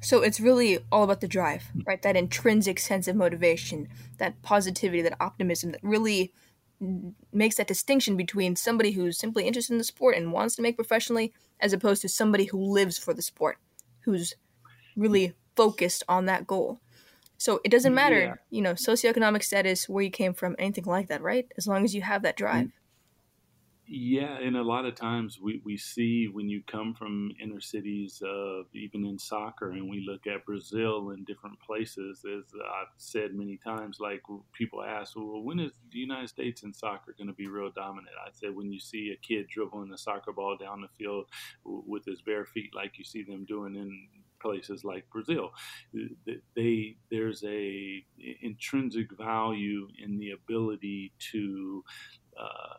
So it's really all about the drive, right? That intrinsic sense of motivation, that positivity, that optimism that really makes that distinction between somebody who's simply interested in the sport and wants to make professionally as opposed to somebody who lives for the sport, who's really focused on that goal. So it doesn't matter, yeah. you know, socioeconomic status, where you came from, anything like that, right? As long as you have that drive. Yeah, and a lot of times we, we see when you come from inner cities, uh, even in soccer, and we look at Brazil and different places, as I've said many times, like people ask, well, when is the United States in soccer going to be real dominant? I said, when you see a kid dribbling a soccer ball down the field with his bare feet, like you see them doing in places like Brazil, they there's a intrinsic value in the ability to uh,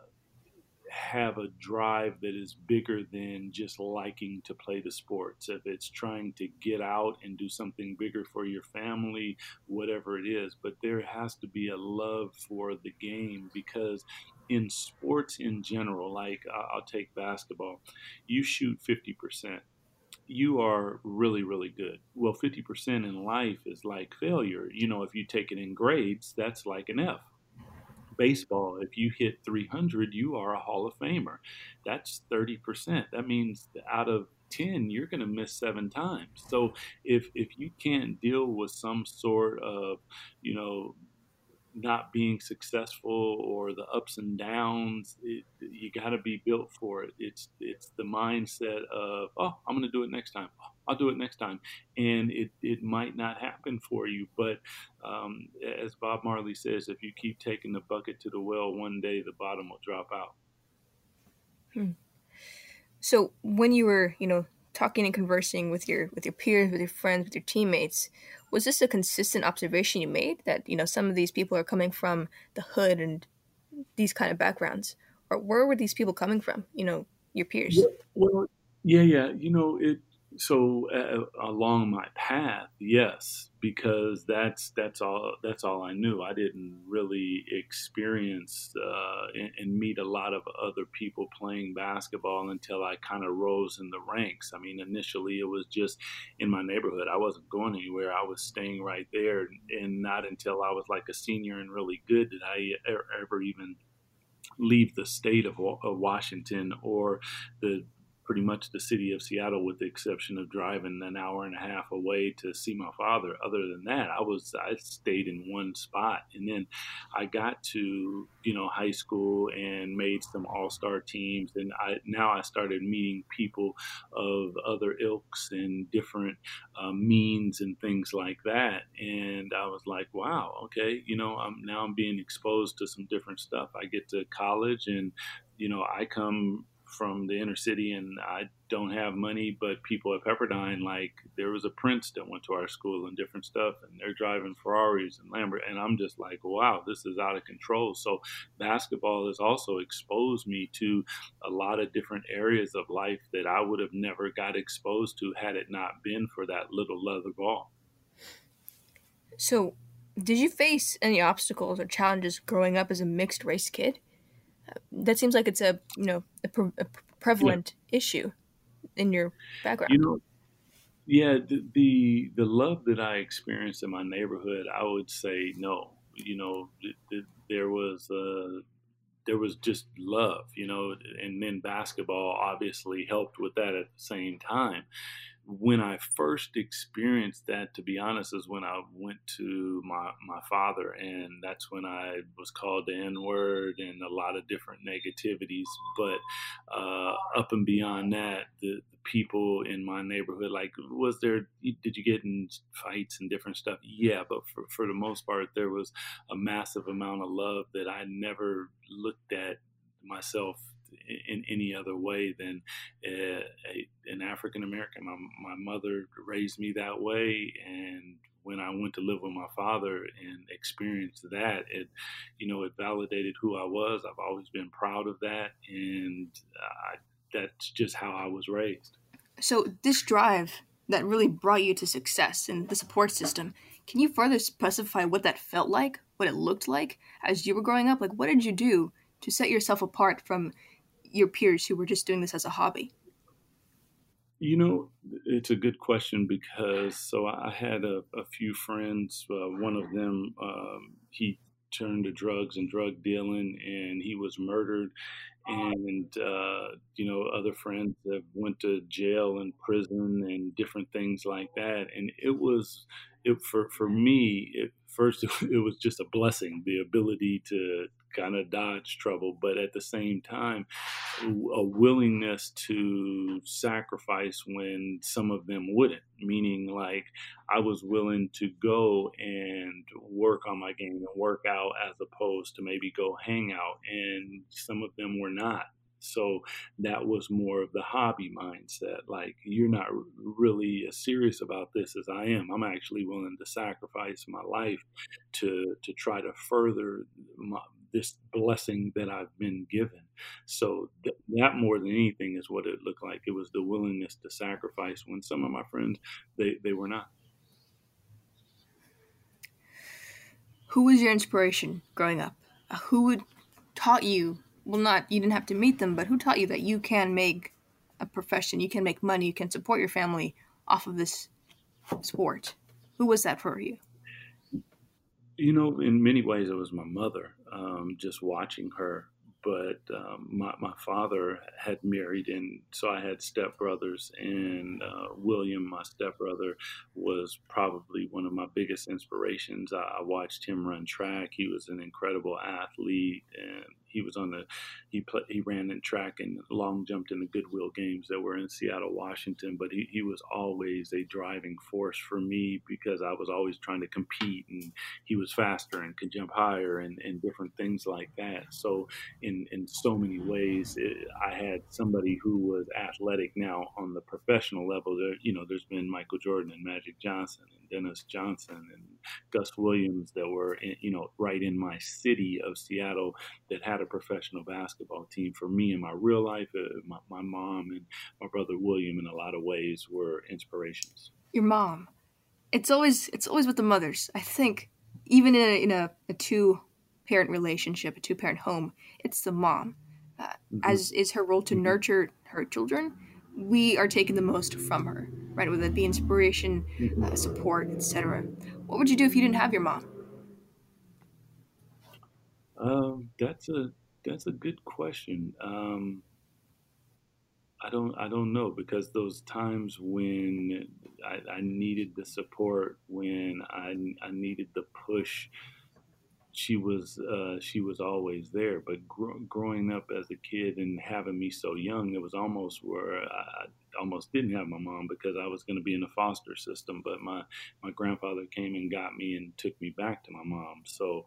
have a drive that is bigger than just liking to play the sports. If it's trying to get out and do something bigger for your family, whatever it is, but there has to be a love for the game because in sports in general, like I'll take basketball, you shoot 50% you are really, really good. Well, 50% in life is like failure. You know, if you take it in grades, that's like an F baseball, if you hit 300, you are a Hall of Famer. That's 30%. That means out of 10, you're going to miss seven times. So if if you can't deal with some sort of, you know, not being successful or the ups and downs, it, you got to be built for it. It's it's the mindset of oh, I'm going to do it next time. I'll do it next time, and it it might not happen for you. But um, as Bob Marley says, if you keep taking the bucket to the well, one day the bottom will drop out. Hmm. So when you were, you know, talking and conversing with your with your peers, with your friends, with your teammates, was this a consistent observation you made that you know some of these people are coming from the hood and these kind of backgrounds, or where were these people coming from? You know, your peers. Well, yeah, yeah. You know, it so uh, along my path, yes, because that's that's all that's all I knew. I didn't really experience uh, and, and, meet a lot of other people playing basketball until I kind of rose in the ranks. I mean, initially it was just in my neighborhood. I wasn't going anywhere. I was staying right there, and not until I was like a senior and really good did I ever even leave the state of Washington or the pretty much the city of Seattle, with the exception of driving an hour and a half away to see my father. Other than that, I was I stayed in one spot, and then I got to you know high school and made some all star teams, and I now I started meeting people of other ilks and different uh, means and things like that, and I was like, wow, okay, you know, I'm now I'm being exposed to some different stuff. I get to college and you know, I come from the inner city and I don't have money, but people at Pepperdine, like there was a prince that went to our school and different stuff, and they're driving Ferraris and Lambert, and I'm just like, wow, this is out of control. So basketball has also exposed me to a lot of different areas of life that I would have never got exposed to had it not been for that little leather ball. So, did you face any obstacles or challenges growing up as a mixed race kid? That seems like it's a you know a, pre- a prevalent yeah. issue in your background. You know, yeah, the, the, the love that I experienced in my neighborhood, I would say no. You know, there was uh, there was just love, you know, and then basketball obviously helped with that at the same time when I first experienced that, to be honest, is when I went to my, my father, and that's when I was called the N word and a lot of different negativities. But uh, up and beyond that, the, the, people in my neighborhood, like, was there, did you get in fights and different stuff? Yeah, but for, for the most part, there was a massive amount of love that I never looked at myself in any other way than uh, a, an African American. My, my mother raised me that way, and when I went to live with my father and experienced that, it, you know, it validated who I was. I've always been proud of that, and I, that's just how I was raised. So this drive that really brought you to success in the support system. Can you further specify what that felt like, what it looked like as you were growing up? Like, what did you do to set yourself apart from your peers who were just doing this as a hobby? You know, it's a good question because so I had a, a few friends. Uh, one of them, um, he turned to drugs and drug dealing, and he was murdered. And uh, you know, other friends have went to jail and prison and different things like that. And it was, it for for me, it, first it was just a blessing, the ability to kind of dodge trouble, but at the same time, a willingness to sacrifice when some of them wouldn't. Meaning, like, I was willing to go and work on my game and work out as opposed to maybe go hang out, and some of them were not. So that was more of the hobby mindset. Like, you're not really as serious about this as I am. I'm actually willing to sacrifice my life to to try to further my, this blessing that I've been given. So th- that more than anything is what it looked like. It was the willingness to sacrifice when some of my friends they, they were not. Who was your inspiration growing up? Uh, who would taught you? Well, not you didn't have to meet them, but who taught you that you can make a profession, you can make money, you can support your family off of this sport? Who was that for you? You know, in many ways, it was my mother. Um, just watching her but um, my, my father had married, and so I had stepbrothers, and uh, William, my stepbrother, was probably one of my biggest inspirations. I, I watched him run track. He was an incredible athlete, and he was on the he play, he ran in track and long jumped in the Goodwill games that were in Seattle, Washington. But he, he was always a driving force for me because I was always trying to compete, and he was faster and could jump higher and, and different things like that. So in in so many ways, it, I had somebody who was athletic. Now on the professional level, there you know there's been Michael Jordan and Magic Johnson and Dennis Johnson and Gus Williams that were in, you know right in my city of Seattle that had a professional basketball team. For me in my real life, uh, my, my mom and my brother William, in a lot of ways, were inspirations. Your mom. It's always it's always with the mothers. I think even in a, in a, a two parent relationship, a two parent home, it's the mom. Uh, mm-hmm. As is her role to mm-hmm. nurture her children, we are taking the most from her, right? Whether it be inspiration, mm-hmm. uh, support, etc. What would you do if you didn't have your mom? Um, that's a that's a good question. Um, I don't I don't know because those times when I, I needed the support, when I I needed the push, she was uh, she was always there. But gr- growing up as a kid and having me so young, it was almost where I almost didn't have my mom because I was going to be in the foster system. But my my grandfather came and got me and took me back to my mom. So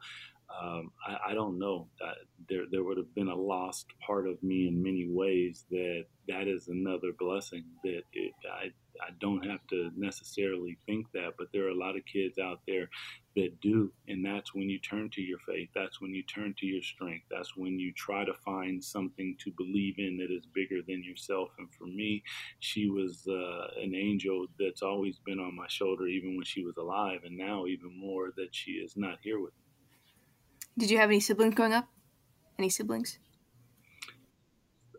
um, I, I, don't know. That there there would have been a lost part of me in many ways that that is another blessing that it, I I don't have to necessarily think that but there are a lot of kids out there that do and that's when you turn to your faith that's when you turn to your strength that's when you try to find something to believe in that is bigger than yourself. And for me she was uh, an angel that's always been on my shoulder even when she was alive and now even more that she is not here with me did you have any siblings growing up? Any siblings?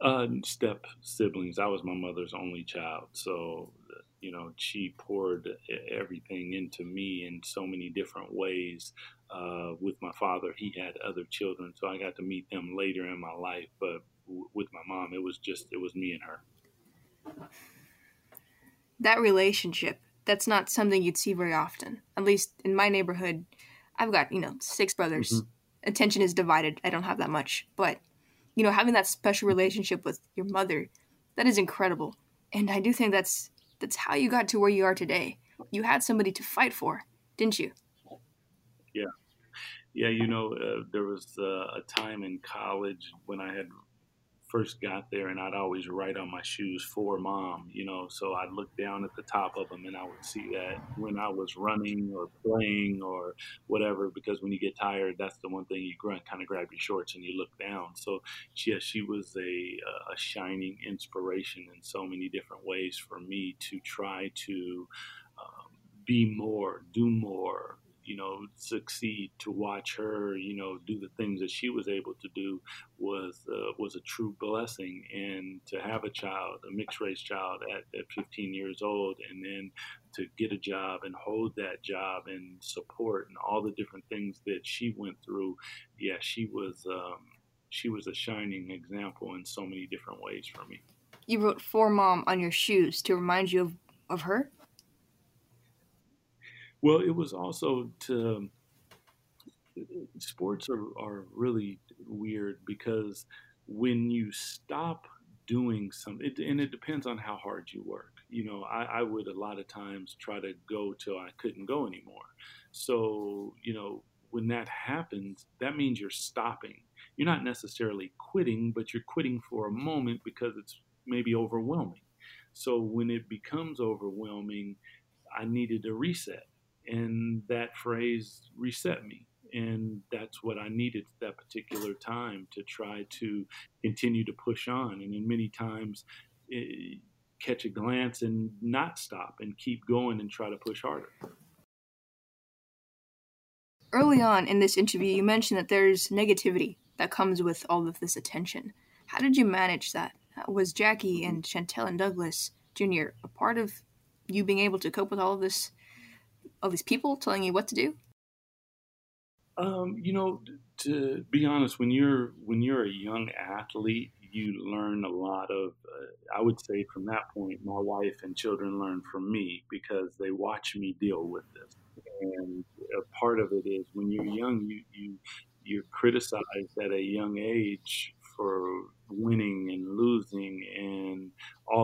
Uh, step siblings. I was my mother's only child, so you know she poured everything into me in so many different ways. Uh, with my father, he had other children, so I got to meet them later in my life. But w- with my mom, it was just it was me and her. That relationship, that's not something you'd see very often. At least in my neighborhood, I've got you know six brothers. Mm-hmm attention is divided. I don't have that much, but you know, having that special relationship with your mother, that is incredible. And I do think that's that's how you got to where you are today. You had somebody to fight for, didn't you? Yeah. Yeah, you know, uh, there was uh, a time in college when I had first got there, and I'd always write on my shoes for mom, you know. So I'd look down at the top of them, and I would see that when I was running or playing or whatever, because when you get tired, that's the one thing you grunt, kind of grab your shorts and you look down. So yeah, she was a, a shining inspiration in so many different ways for me to try to um, be more, do more, you know, succeed, to watch her, you know, do the things that she was able to do was uh, was a true blessing. And to have a child, a mixed race child at, at 15 years old, and then to get a job and hold that job and support and all the different things that she went through, yeah, she was um, she was a shining example in so many different ways for me. You wrote "For Mom" on your shoes to remind you of, of her. Well, it was also to sports are, are really weird because when you stop doing something, and it depends on how hard you work. You know, I, I would a lot of times try to go till I couldn't go anymore. So, you know, when that happens, that means you're stopping. You're not necessarily quitting, but you're quitting for a moment because it's maybe overwhelming. So when it becomes overwhelming, I needed a reset and that phrase reset me and that's what I needed at that particular time to try to continue to push on. And then many times, eh, catch a glance and not stop and keep going and try to push harder. Early on in this interview, you mentioned that there's negativity that comes with all of this attention. How did you manage that? Was Jackie and Chantel and Douglas Jr. a part of you being able to cope with all of this all these people telling you what to do? Um, you know, to be honest, when you're when you're a young athlete, you learn a lot of. Uh, I would say from that point, my wife and children learn from me because they watch me deal with this. And a part of it is when you're young, you you you're criticized at a young age for winning and losing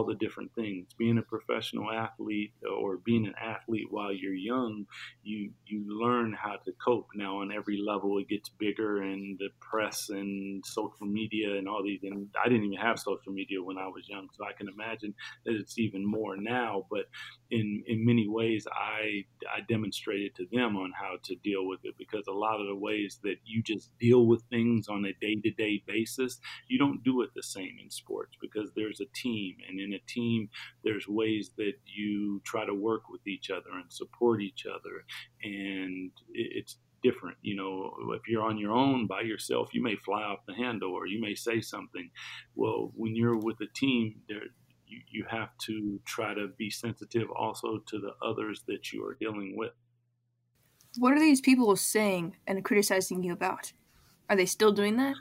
the different things. Being a professional athlete or being an athlete while you're young, you you learn how to cope. Now on every level it gets bigger and the press and social media and all these and I didn't even have social media when I was young, so I can imagine that it's even more now. But in in many ways I I demonstrated to them on how to deal with it because a lot of the ways that you just deal with things on a day to day basis, you don't do it the same in sports because there's a team and in a team there's ways that you try to work with each other and support each other and it's different you know if you're on your own by yourself you may fly off the handle or you may say something. Well when you're with a team there you, you have to try to be sensitive also to the others that you are dealing with. What are these people saying and criticizing you about? Are they still doing that?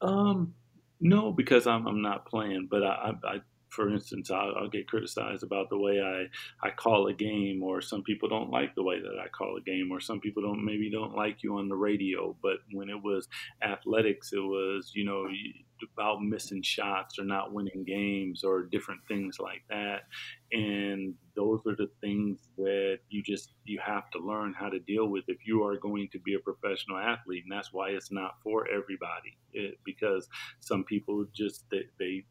Um no, because I'm I'm not playing. But I, I, I for instance, I'll, I'll, get criticized about the way I, I call a game, or some people don't like the way that I call a game, or some people don't maybe don't like you on the radio. But when it was athletics, it was you know about missing shots or not winning games or different things like that. And those are the things that you just you have to learn how to deal with if you are going to be a professional athlete. And that's why it's not for everybody. Because some people just they, they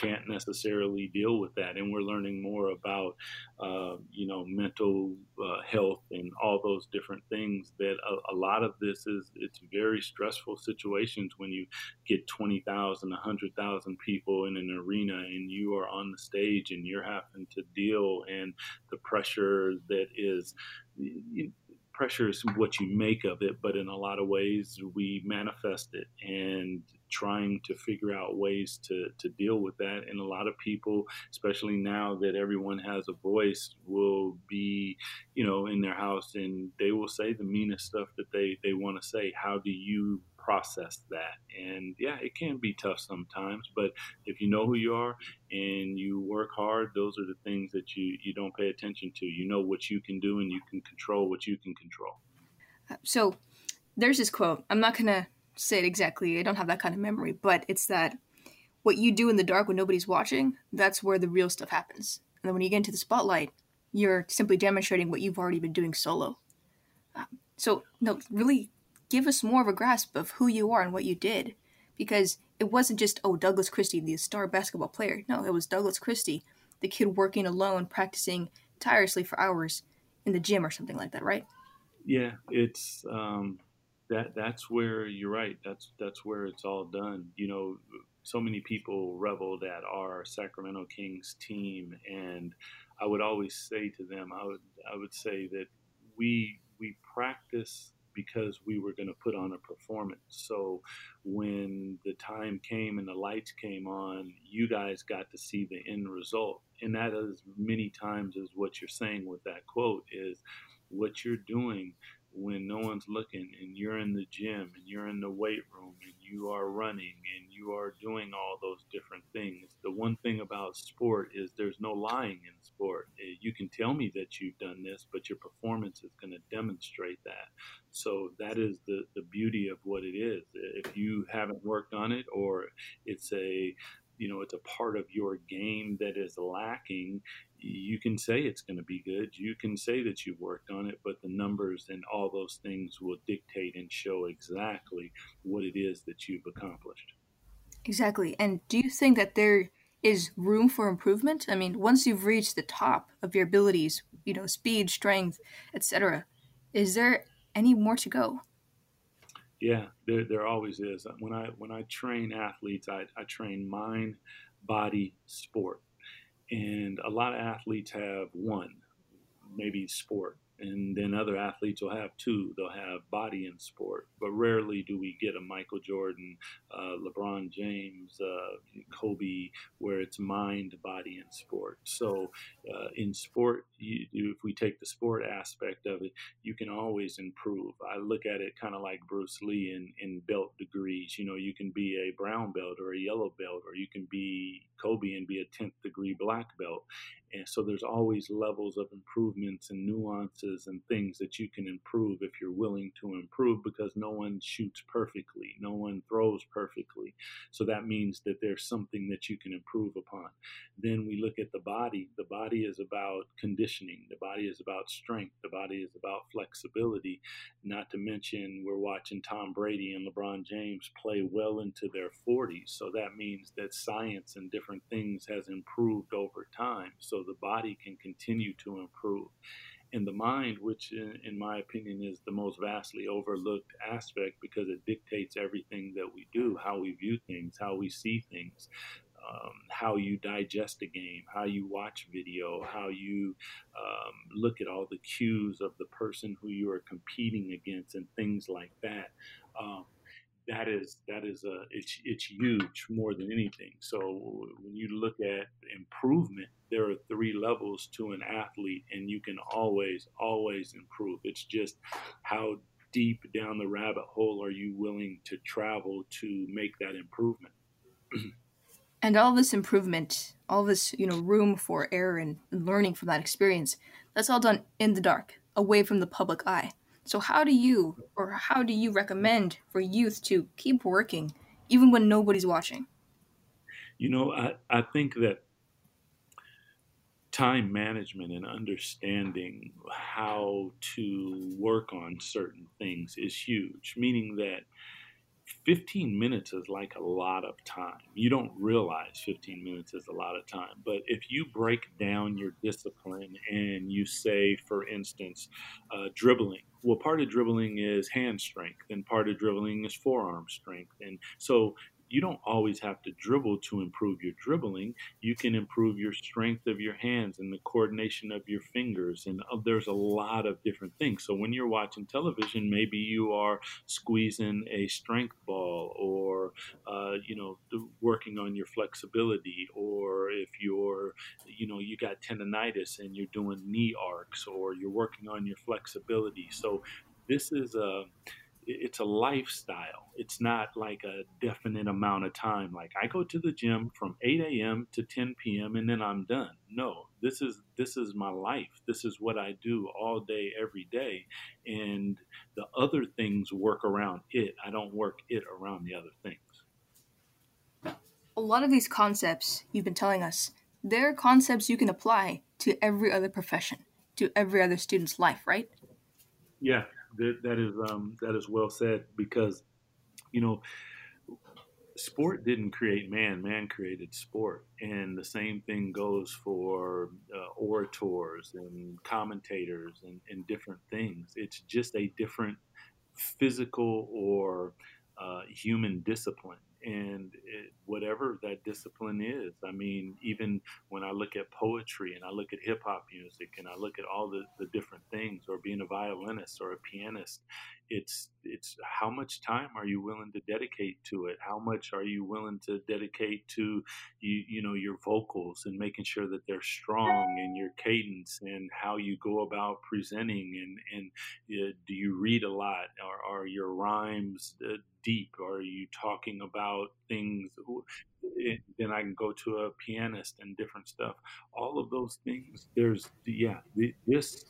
can't necessarily deal with that. And we're learning more about, uh, you know, mental uh, health and all those different things. That a, a, lot of this is it's very stressful situations when you get 20,000, 100,000 people in an arena and you are on the stage and you're having to deal and the pressure that is. Pressure is what you make of it, but in a lot of ways we manifest it. And trying to figure out ways to, to deal with that. And a lot of people, especially now that everyone has a voice, will be, you know, in their house and they will say the meanest stuff that they, they want to say. How do you process that? And yeah, it can be tough sometimes, but if you know who you are and you work hard, those are the things that you, you don't pay attention to. You know what you can do and you can control what you can control. Uh, so there's this quote. I'm not going to say it exactly. I don't have that kind of memory, but it's that what you do in the dark when nobody's watching, that's where the real stuff happens. And then when you get into the spotlight, you're simply demonstrating what you've already been doing solo. Um, so, no, really give us more of a grasp of who you are and what you did. Because it wasn't just, oh, Douglas Christie, the star basketball player. No, it was Douglas Christie, the kid working alone, practicing tirelessly for hours in the gym or something like that, right? Yeah, it's um, that that's where you're right. That's that's where it's all done. You know, so many people reveled at our Sacramento Kings team, and I would always say to them, I would I would say that we we practice because we were going to put on a performance. So when the time came and the lights came on, you guys got to see the end result. And that is many times is what you're saying with that quote is what you're doing when no one's looking and you're in the gym and you're in the weight room and you are running and you are doing all those different things. The one thing about sport is there's no lying in sport. Eh, you can tell me that you've done this, but your performance is going to demonstrate that. So that is the, the beauty of what it is. If you haven't worked on it or it's a you know it's a part of your game that is lacking you can say it's going to be good. You can say that you've worked on it but the numbers and all those things will dictate and show exactly what it is that you've accomplished. Exactly. And do you think that there is room for improvement? I mean once you've reached the top of your abilities you know speed strength etc is there any more to go? Yeah, there, there always is. When I when I train athletes, I, I train mind, body, sport, and a lot of athletes have one, maybe sport, and then other athletes will have two. They'll have body and sport, but rarely do we get a Michael Jordan, uh, LeBron James, uh, Kobe, where it's mind, body, and sport. So uh, in sport, you, if we take the sport aspect of it, you can always improve. I look at it kind of like Bruce Lee in, in belt degrees. You know, you can be a brown belt or a yellow belt, or you can be Kobe and be a 10th degree black belt. And so there's always levels of improvements and nuances and things that you can improve if you're willing to improve because no one shoots perfectly, no one throws perfectly. So that means that there's something that you can improve upon. Then we look at the body. The body is about conditioning, the body is about strength, the body is about flexibility. Not to mention, we're watching Tom Brady and LeBron James play well into their 40s. So that means that science and different things has improved over time. So the body can continue to improve. And the mind, which in, in, my opinion is the most vastly overlooked aspect because it dictates everything that we do, how we view things, how we see things, um, how you digest a game, how you watch video, how you um, look at all the cues of the person who you are competing against, and things like that. Um, that is that is a it's it's huge more than anything. So when you look at improvement, there are three levels to an athlete, and you can always always improve. It's just how deep down the rabbit hole are you willing to travel to make that improvement. and all this improvement, all this you know room for error and learning from that experience, that's all done in the dark, away from the public eye. So how do you or how do you recommend for youth to keep working even when nobody's watching? You know, I, I think that time management and understanding how to work on certain things is huge, meaning that 15 minutes is like a lot of time. You don't realize 15 minutes is a lot of time. But if you break down your discipline and you say, for instance, uh, dribbling, well, part of dribbling is hand strength, and part of dribbling is forearm strength. And so you don't always have to dribble to improve your dribbling. You can improve your strength of your hands and the coordination of your fingers. And uh, there's a lot of different things. So when you're watching television, maybe you are squeezing a strength ball or, uh, you know, working on your flexibility. Or if you're, you know, you got tendonitis and you're doing knee arcs or you're working on your flexibility. So this is a, it's a lifestyle. It's not like a definite amount of time. Like I go to the gym from 8 a.m. to 10 p.m. and then I'm done. No, this is this is my life. This is what I do all day, every day, and the other things work around it. I don't work it around the other things. A lot of these concepts you've been telling us, they're concepts you can apply to every other profession, to every other student's life, right? Yeah, that, that is um, that is well said because you know sport didn't create man man created sport. And the same thing goes for uh, orators and commentators and, and, different things. It's just a different physical or uh, human discipline and it, whatever that discipline is. I mean, even when I look at poetry and I look at hip hop music and I look at all the, the different things, or being a violinist or a pianist, it's it's how much time are you willing to dedicate to it? How much are you willing to dedicate to you you know your vocals and making sure that they're strong and your cadence and how you go about presenting and and uh, do you read a lot? Are, are your rhymes uh, deep? Are you talking about things? Eh, then I can go to a pianist and different stuff. All of those things. There's yeah. This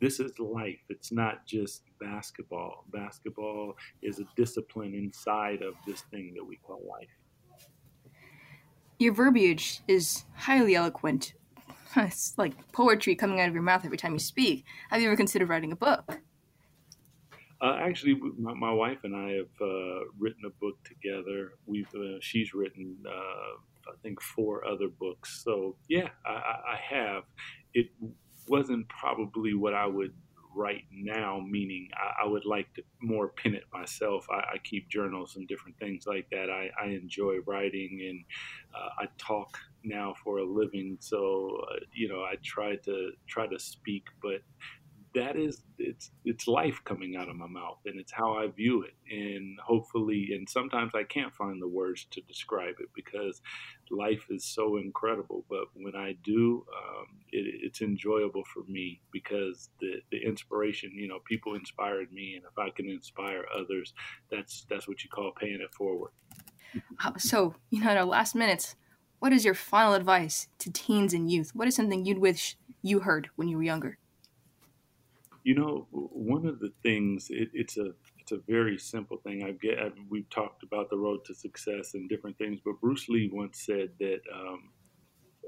this is life. It's not just basketball. Basketball is a discipline inside of this thing that we call life. Your verbiage is highly eloquent. It's like poetry coming out of your mouth every time you speak. Have you ever considered writing a book? Uh, actually, my, my, wife and I have uh, written a book together. We've uh, she's written, uh, I think, four other books. So yeah, I, I have. It wasn't probably what I would write now, meaning I, I, would like to more pin it myself. I, I, keep journals and different things like that. I, I enjoy writing and uh, I talk now for a living. So, uh, you know, I try to try to speak, but that is it's it's life coming out of my mouth and it's how I view it and hopefully and sometimes I can't find the words to describe it because life is so incredible but when I do um, it, it's enjoyable for me because the the inspiration you know people inspired me and if I can inspire others that's that's what you call paying it forward. Uh, so you know in our last minutes what is your final advice to teens and youth? What is something you'd wish you heard when you were younger you know, one of the things it, it's a it's a very simple thing. I get I've, we've talked about the road to success and different things, but Bruce Lee once said that um,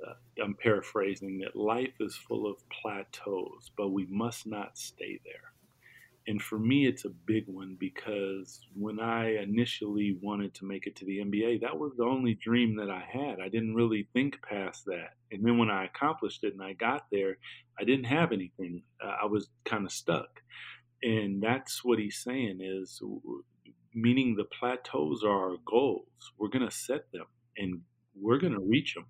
uh, I'm paraphrasing that life is full of plateaus, but we must not stay there and for me, it's a big one because when I initially wanted to make it to the NBA, that was the only dream that I had. I didn't really think past that. And then when I accomplished it and I got there, I didn't have anything. Uh, I was kind of stuck. And that's what he's saying is meaning the plateaus are our goals. We're going to set them and we're going to reach them.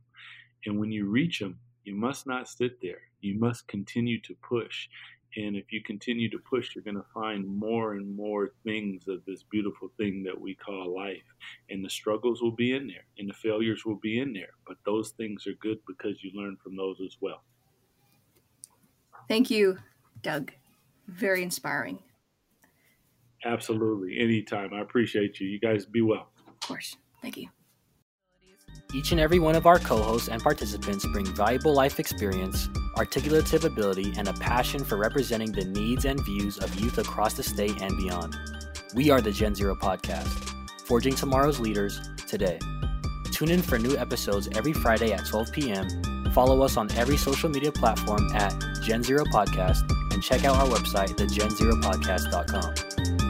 And when you reach them, you must not sit there. You must continue to push. And if you continue to push, you're going to find more and more things of this beautiful thing that we call life. And the struggles will be in there, and the failures will be in there. But those things are good because you learn from those as well. Thank you, Doug. Very inspiring. Absolutely. Anytime. I appreciate you. You guys be well. Of course. Thank you. Each and every one of our co hosts and participants bring valuable life experience, articulative ability, and a passion for representing the needs and views of youth across the state and beyond. We are the Gen Zero Podcast, forging tomorrow's leaders today. Tune in for new episodes every Friday at 12 p.m. Follow us on every social media platform at Gen Zero Podcast and check out our website, thegenzeropodcast.com.